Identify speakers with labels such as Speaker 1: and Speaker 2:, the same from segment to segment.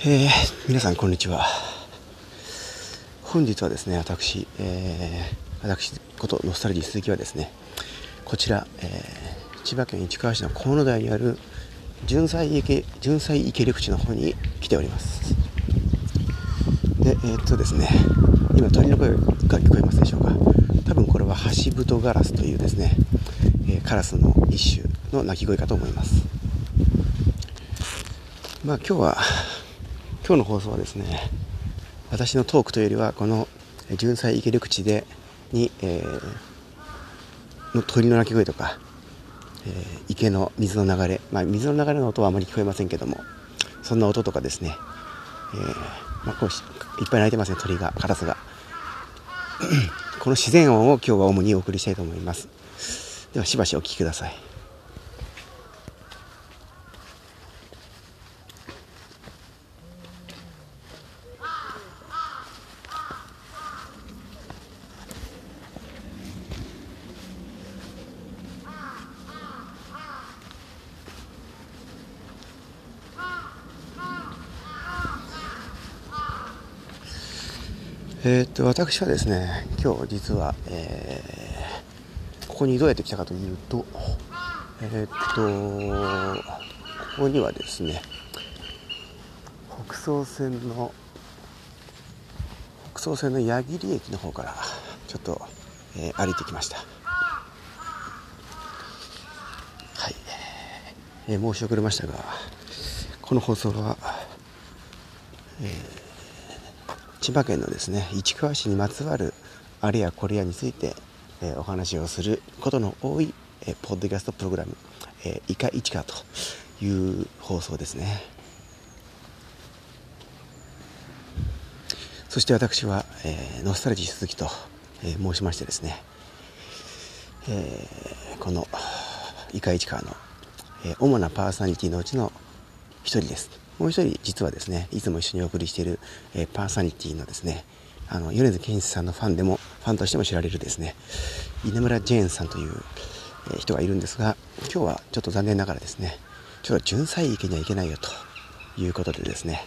Speaker 1: えー、皆さんこんにちは。本日はですね私、えー、私ことノスタルジー鈴木はですねこちら、えー、千葉県市川市の河野台にある純菜池純菜池緑地の方に来ております。でえー、っとですね今鳥の声が聞こえますでしょうか。多分これはハシブトガラスというですね、えカラスの一種の鳴き声かと思います。まあ今日は今日の放送はですね私のトークというよりはこの純菜池緑地でに、えー、の鳥の鳴き声とか、えー、池の水の流れ、まあ、水の流れの音はあまり聞こえませんけどもそんな音とかですね、えー、まあ、こういっぱい鳴いてますね鳥がカラスが。この自然音を今日は主にお送りしたいと思います。ではしばしお聴きください。えー、っと私はですね今日実は、えー、ここにどうやって来たかというとえー、っとここにはですね北総線の北総線の矢切駅の方からちょっと、えー、歩いてきました。はい、えー、申し遅れましたがこの放送は、えー千葉県のですね市川市にまつわるあれやこれやについて、えー、お話をすることの多い、えー、ポッドキャストプログラム「えー、イカ市川」という放送ですね。そして私は、えー、ノスタルジー鈴木と、えー、申しましてですね、えー、このイカ市川の、えー、主なパーソナリティのうちの一人です。もう一人実はですねいつも一緒にお送りしている、えー、パーソナリティのですねあの米津玄師さんのファンでもファンとしても知られるですね稲村ジェーンさんという、えー、人がいるんですが今日はちょっと残念ながらですねちょっと純菜池には行けないよということでですね、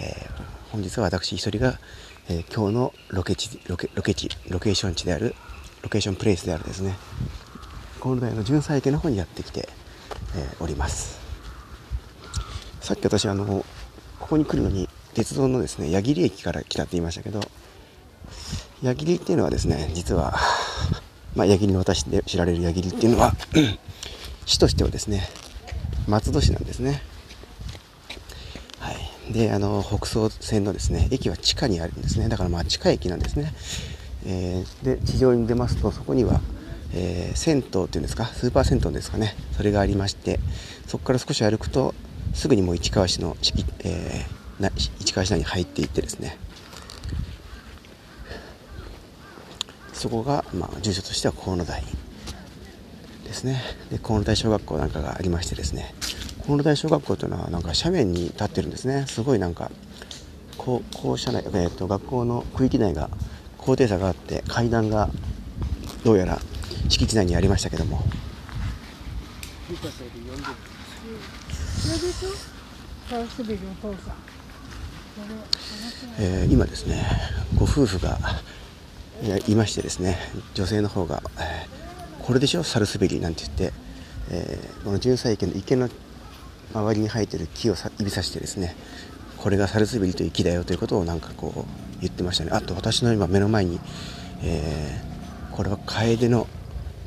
Speaker 1: えー、本日は私一人が、えー、今日のロケ地ロケロケ地ロケーション地であるロケーションプレイスであるですね河野台の純菜池の方にやってきて、え、おります。さっき私あのここに来るのに鉄道のですね矢切駅から来たって言いましたけど矢切っていうのはですね実は、まあ、矢切の私で知られる矢切っていうのは 市としてはですね松戸市なんですね。はい。であの北総線のですね駅は地下にあるんですね。だからまあ地下駅なんですね、えー、で地上に出ますとそこにはえー、銭湯っていうんですかスーパー銭湯ですかね。それがありましてそこから少し歩くとすぐにもう市川市の、えー、市川市内に入っていってですね。そこが、まあ、住所としては河野台ですね。で河野台小学校なんかがありましてですね。河野台小学校というのはなんか斜面に立ってるんですね。すごいなんか校舎内、えーと、学校の区域内が高低差があって階段がどうやら敷地内にありましたけども。えー、今ですねご夫婦がいましてですね女性の方が、え、これでしょ？サルスベリなんて言って、えー、この純菜池の池の周りに生えてる木を指さしてですねこれがサルスベリという木だよということをなんかこう言ってましたね。あと私の今目の前に、えー、これはカエデの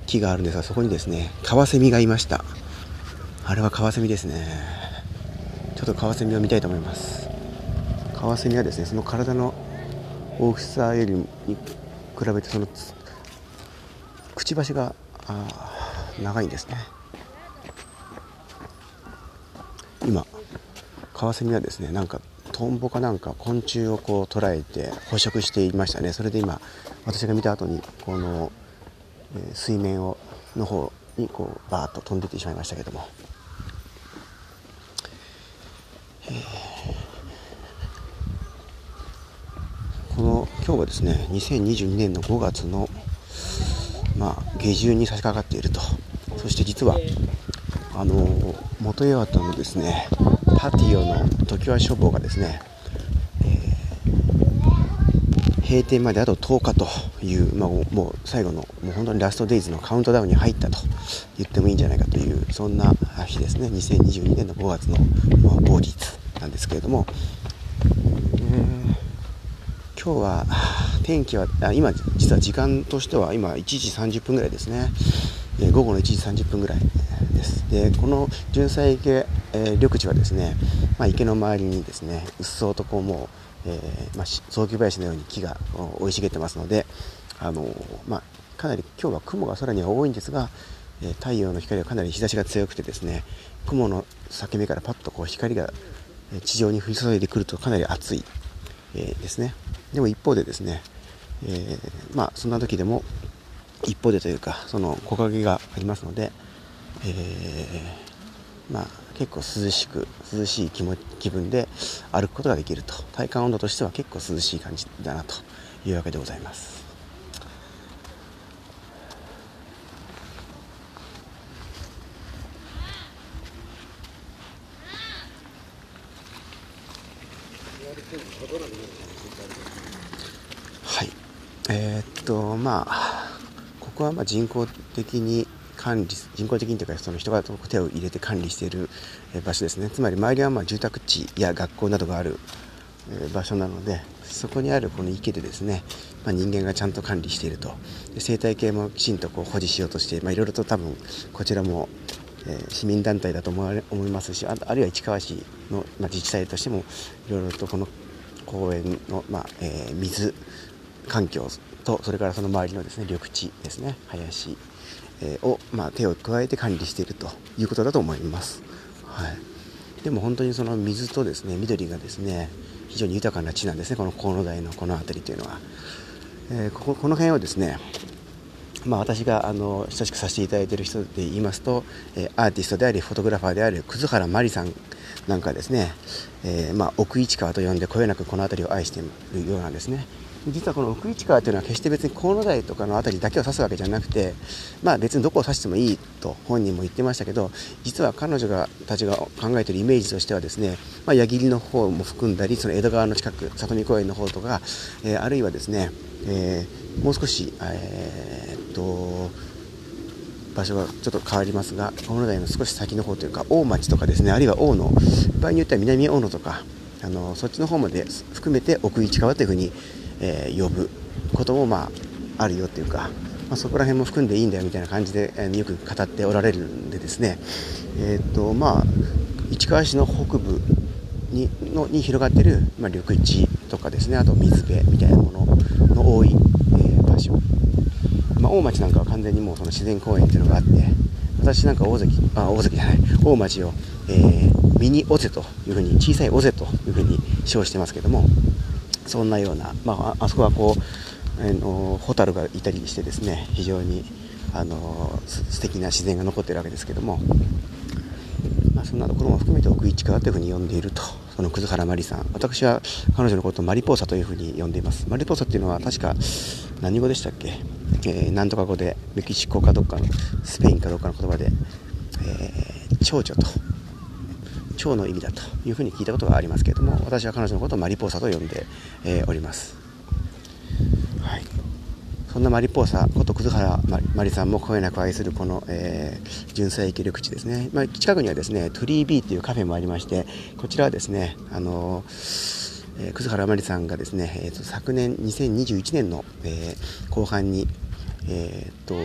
Speaker 1: 木があるんですがそこにですねカワセミがいました。あれはカワセミですね。ちょっとカワセミを見たいと思います。カワセミはですねその体の大きさよりに比べてそのくちばしが長いんですね。今カワセミはですねなんかトンボかなんか昆虫をこう捉えて捕食していましたね。それで今私が見た後にこの、水面をの方にこうバーッと飛んでいってしまいましたけども。この今日はですね2022年の5月のまあ下旬に差し掛かっていると。そして実はあの元八幡のですねパティオの常盤書房がですね、えー、閉店まであと10日という、まあ、もう最後のもう本当にラストデイズのカウントダウンに入ったと言ってもいいんじゃないかというそんな日ですね。2022年の5月の、まあ、某日なんですけれども、えー今日は天気はあ今実は時間としては今1時30分ぐらいですね、えー、午後の1時30分ぐらいです。でこの純菜池、えー、緑地はですね、まあ、池の周りにですねうっそうとこうもう、えーまあ、早期林のように木が生い茂ってますのであのまあ、かなり今日は雲が空には多いんですが、え、太陽の光はかなり日差しが強くてですね雲の裂け目からパッとこう光が地上に降り注いでくるとかなり暑い、え、ですね。でも一方でですね、えー、まあそんな時でも一方でというかその木陰がありますので、えー、まあ結構涼しく涼しい気も気分で歩くことができると体感温度としては結構涼しい感じだなというわけでございます。はいえー、っとまあここはま人工的に管理人工的にというかその人が手を入れて管理している場所ですね。つまり周りはま住宅地や学校などがある場所なのでそこにあるこの池でですね、まあ、人間がちゃんと管理していると。生態系もきちんとこう保持しようとしていろいろと多分こちらも、えー、市民団体だと思われ思いますしあるいは市川市の、まあ、自治体としてもいろいろとこの公園の、まあえー、水環境とそれからその周りのですね緑地ですね林、えー、を、まあ、手を加えて管理しているということだと思います、はい、でも本当にその水とですね緑がですね非常に豊かな地なんですねこの河野台のこの辺りというのは、えー、こここの辺をですねまあ、私があの親しくさせていただいている人で言いますと、えー、アーティストでありフォトグラファーである葛原真理さんなんかですね、えー、まあ、奥市川と呼んでこよなくこの辺りを愛しているようなんですね。実はこの奥市川というのは決して別に河野台とかの辺りだけを指すわけじゃなくて、まあ、別にどこを指してもいいと本人も言ってましたけど実は彼女がたちが考えているイメージとしてはですね、まあ、矢切の方も含んだりその江戸川の近く里見公園の方とか、えー、あるいはですね、えー、もう少し、えー、っと場所がちょっと変わりますが河野台の少し先の方というか大町とかですねあるいは大野場合によっては南大野とかあのそっちの方まで含めて奥市川というふうに、えー、呼ぶことも、まあ、あるよというか、まあ、そこら辺も含んでいいんだよみたいな感じで、えー、よく語っておられるんでですね、えーとまあ、市川市の北部にのに広がっている、まあ、緑地とかですねあと水辺みたいなものの多い、えー、場所。まあ、大町なんかは完全にもうその自然公園っていうのがあって私なんか大関あ大関じゃない大町を、えー、ミニ尾瀬というふうに小さい尾瀬というふうに称してますけどもそんなような、まあ、あそこはこう、えー、ホタルがいたりしてですね非常にあの素敵な自然が残っているわけですけども、まあ、そんなところも含めて奥市川というふうに呼んでいるとその葛原マリさん。私は彼女のことをマリポーサというふうに呼んでいます。マリポーサっていうのは確か何語でしたっけ？えー、なんとか語でメキシコかどっかのスペインかどっかの言葉で、えー、蝶々と。蝶の意味だというふうに聞いたことがありますけれども私は彼女のことをマリポーサと呼んで、えー、おります、はい、そんなマリポーサこと葛原マリさんも声なく愛するこの、えー、純正域緑地ですね、まあ、近くにはですねトリービーというカフェもありましてこちらはですねあのーえ、葛原真理さんがですね、えーと、昨年2021年の、えー、後半に、えーと、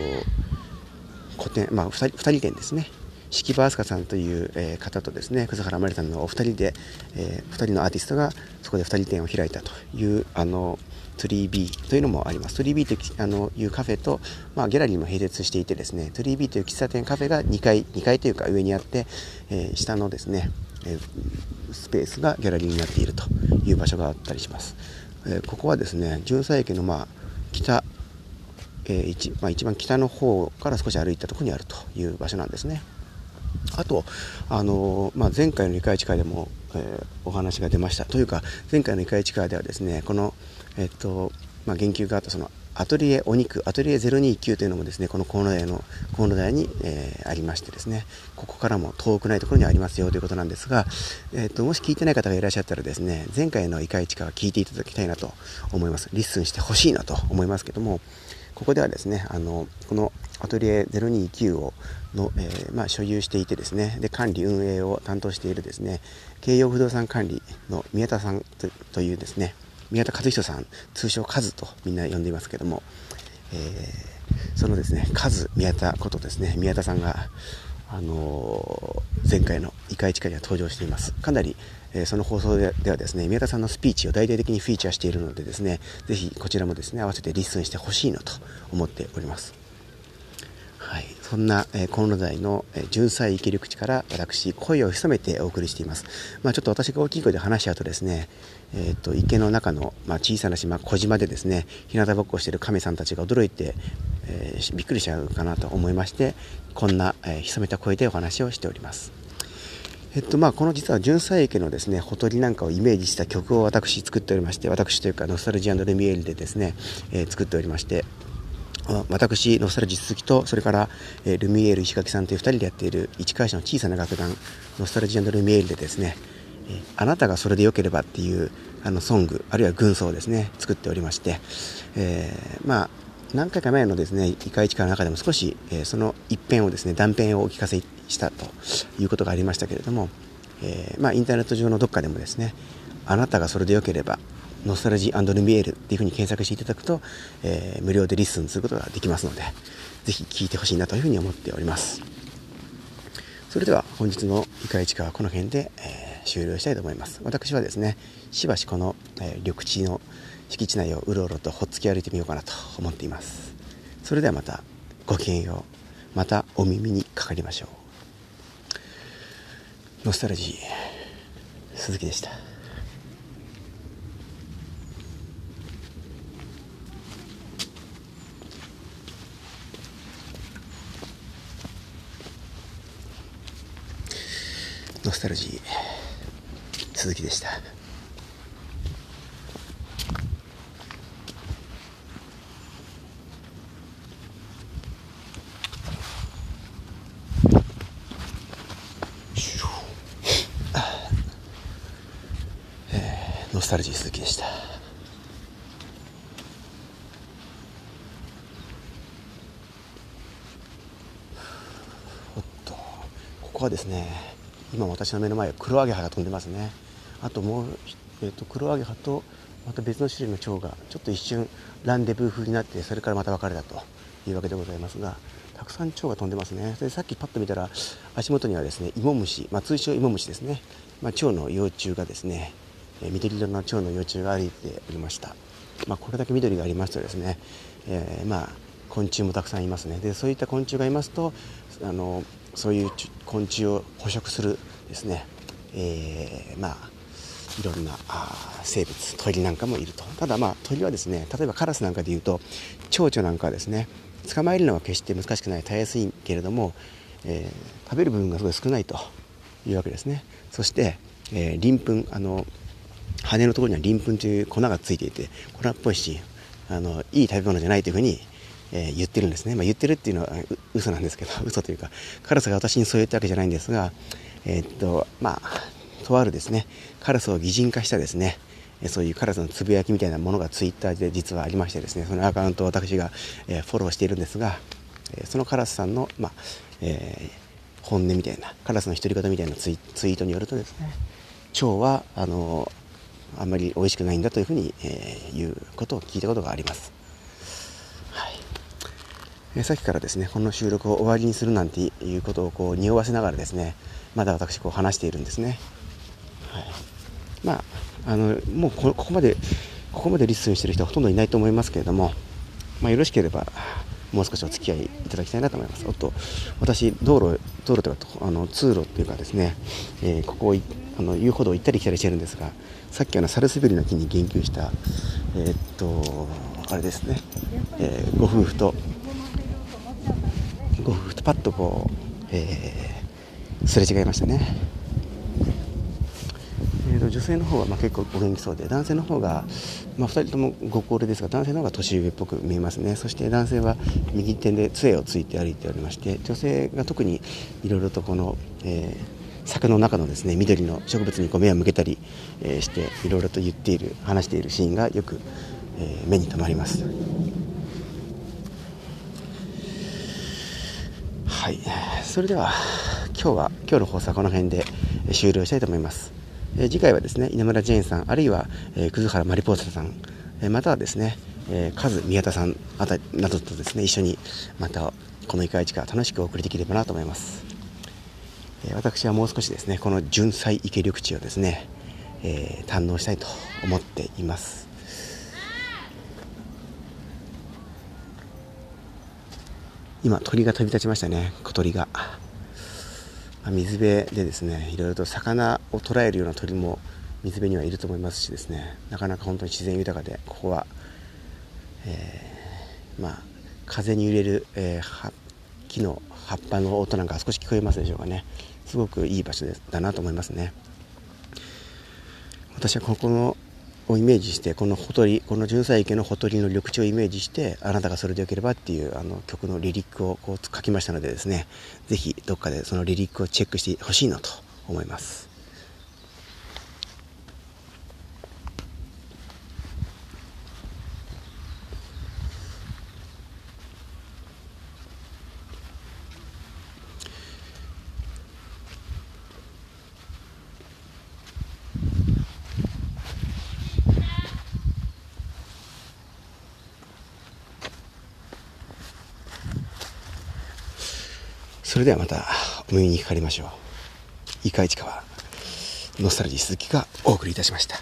Speaker 1: 個展、まあ、2, 2人展ですね。式場飛鳥さんという、え、方とですね葛原真理さんのお二人で、えー、2人のアーティストがそこで2人展を開いたというあの 3B というのもあります。3B というあのいうカフェと、まあ、ギャラリーも並列していてですね 3B という喫茶店カフェが2階2階というか上にあって、えー、下のですね、えスペースがギャラリーになっているという場所があったりします、えここはですね純才駅のまあ北、えー一まあ、一番北の方から少し歩いたところにあるという場所なんですね。あと、あのまあ、前回の理解地会でも、えー、お話が出ました。というか前回の理解地会ではですねこの、えっとまあ、言及があったそのアトリエお肉アトリエ029というのもですねこの河野台の国府台に、えー、ありましてですねここからも遠くないところにありますよということなんですが、えーと、もし聞いてない方がいらっしゃったらですね前回のイカイチカは聞いていただきたいなと思います。 listen してほしいなと思いますけどもここではですねあのこのアトリエ029をの、えー、まあ、所有していてですねで管理運営を担当しているですね京葉不動産管理の宮田さんというですね宮田和人さん通称カズとみんな呼んでいますけども、えー、そのですねカズ宮田ことですね宮田さんがあのー、前回の「イカイチカ」には登場しています。かなり、えー、その放送ではですね宮田さんのスピーチを大々的にフィーチャーしているのでですねぜひこちらもですね合わせて listen してほしいなと思っております。はい、そんな、えー、国府台の、えー、純菜生きる口から私声を潜めてお送りしています、まあ、ちょっと私が大きい声で話しちゃうとですね、えーと、池の中の、まあ、小さな島小島でですね日向ぼっこしている亀さんたちが驚いて、えー、びっくりしちゃうかなと思いましてこんな、えー、潜めた声でお話をしております。えっとまあ、この実は純菜池のですねほとりなんかをイメージした曲を私作っておりまして私というかノスタルジーレミエールでですね、えー、作っておりまして私、ノスタルジー鈴木と、それから、えー、ルミエール石垣さんという2人でやっている市川市の小さな楽団、ノスタルジールミエールでですね、えー、あなたがそれでよければっていうあのソング、あるいは軍曹をですね、作っておりまして、えー、まあ、何回か前のですね、イカイチカの中でも少し、えー、その一編をですね、断片をお聞かせしたということがありましたけれども、えー、まあ、インターネット上のどっかでもですね、あなたがそれでよければ、ノスタルジールミエールっていうふうに検索していただくと、えー、無料で listen することができますので、ぜひ聴いてほしいなというふうに思っております。それでは本日のイカイチカはこの辺で、えー、終了したいと思います。私はですね、しばしこの、えー、緑地の敷地内をうろうろとほっつき歩いてみようかなと思っています。それではまたごきげんよう。またお耳にかかりましょう。ノスタルジー、鈴木でした。ノスタルジー鈴木でしたノスタルジー鈴木でした。おっとここはですね今私の目の前クロアゲハが飛んでますね。あともう、えーと、クロアゲハとまた別の種類の蝶がちょっと一瞬ランデブー風になってそれからまた別れたというわけでございますがたくさん蝶が飛んでますね。でさっきパッと見たら足元にはですねイモムシ、まあ、通称イモムシですね、まあ、蝶の幼虫がですね、え、緑色の蝶の幼虫が歩いておりました、まあ、これだけ緑がありますとですね、えー、まあ昆虫もたくさんいますね。でそういった昆虫がいますとあのそういう昆虫を捕食するですね、えー、まあいろんなあ生物鳥なんかもいると。ただまあ鳥はですね例えばカラスなんかでいうと蝶々なんかはですね捕まえるのは決して難しくないたやすいけれども、えー、食べる部分がすごい少ないというわけですね。そして、えー、鱗粉あの羽のところには鱗粉という粉がついていて粉っぽいしあのいい食べ物じゃないというふうにえー、言ってるんですね、まあ、言ってるっていうのはう嘘なんですけど 嘘というかカラスが私にそう言ったわけじゃないんですが、えー、っとまあとあるですねカラスを擬人化したですねそういうカラスのつぶやきみたいなものがツイッターで実はありましてですねそのアカウントを私が、えー、フォローしているんですが、そのカラスさんの、まあえー、本音みたいなカラスの独り言みたいなツイツイートによるとですね蝶はあのあんまり美味しくないんだというふうに、えー、いうことを聞いたことがあります。えさっきからですねこの収録を終わりにするなんていうことをこう匂わせながらですねまだ私こう話しているんですね、はい、まああのもうここまでここまで listen してる人はほとんどいないと思いますけれども、まあ、よろしければもう少しお付き合いいただきたいなと思います。おっと私道路道路というかあの通路っていうかですね、えー、ここをあの遊歩道を行ったり来たりしてるんですがさっきあのサルスベリの木に言及したえー、っとあれですね、えー、ご夫婦とこうパッとこう、えー、すれ違いましたね。えーとと、女性の方はまあ結構お元気そうで男性の方が、まあ、2人ともご高齢ですが男性の方が年上っぽく見えますねそして男性は右手で杖をついて歩いておりまして女性が特にいろいろとこの、えー、柵の中のですね緑の植物にこう目を向けたり、え、していろいろと言っている話しているシーンがよく、え、目に留まります。はい、それでは今日は今日の放送はこの辺で終了したいと思います。え次回はですね稲村ジェーンさんあるいは、え葛原マリポーサさん、えまたはですね、えカズ宮田さんあたなどとですね一緒にまたこの1回市から楽しくお送りできればなと思います。え私はもう少しですねこの純菜池緑地をですね、えー、堪能したいと思っています。今鳥が飛び立ちましたね小鳥が、まあ、水辺でですねいろいろと魚を捉えるような鳥も水辺にはいると思いますしですねなかなか本当に自然豊かでここは、えー、まあ風に揺れる、えー、木の葉っぱの音なんか少し聞こえますでしょうかね。すごくいい場所だなと思いますね。私はここのをイメージしてこのほとりこの純菜池のほとりの緑地をイメージしてあなたがそれでよければっていうあの曲のリリックをこう書きましたのでですね是非どっかでそのリリックをチェックしてほしいなと思います。それではまたお耳にかかりましょう。いかいちかはノスタルジー鈴木がお送りいたしました。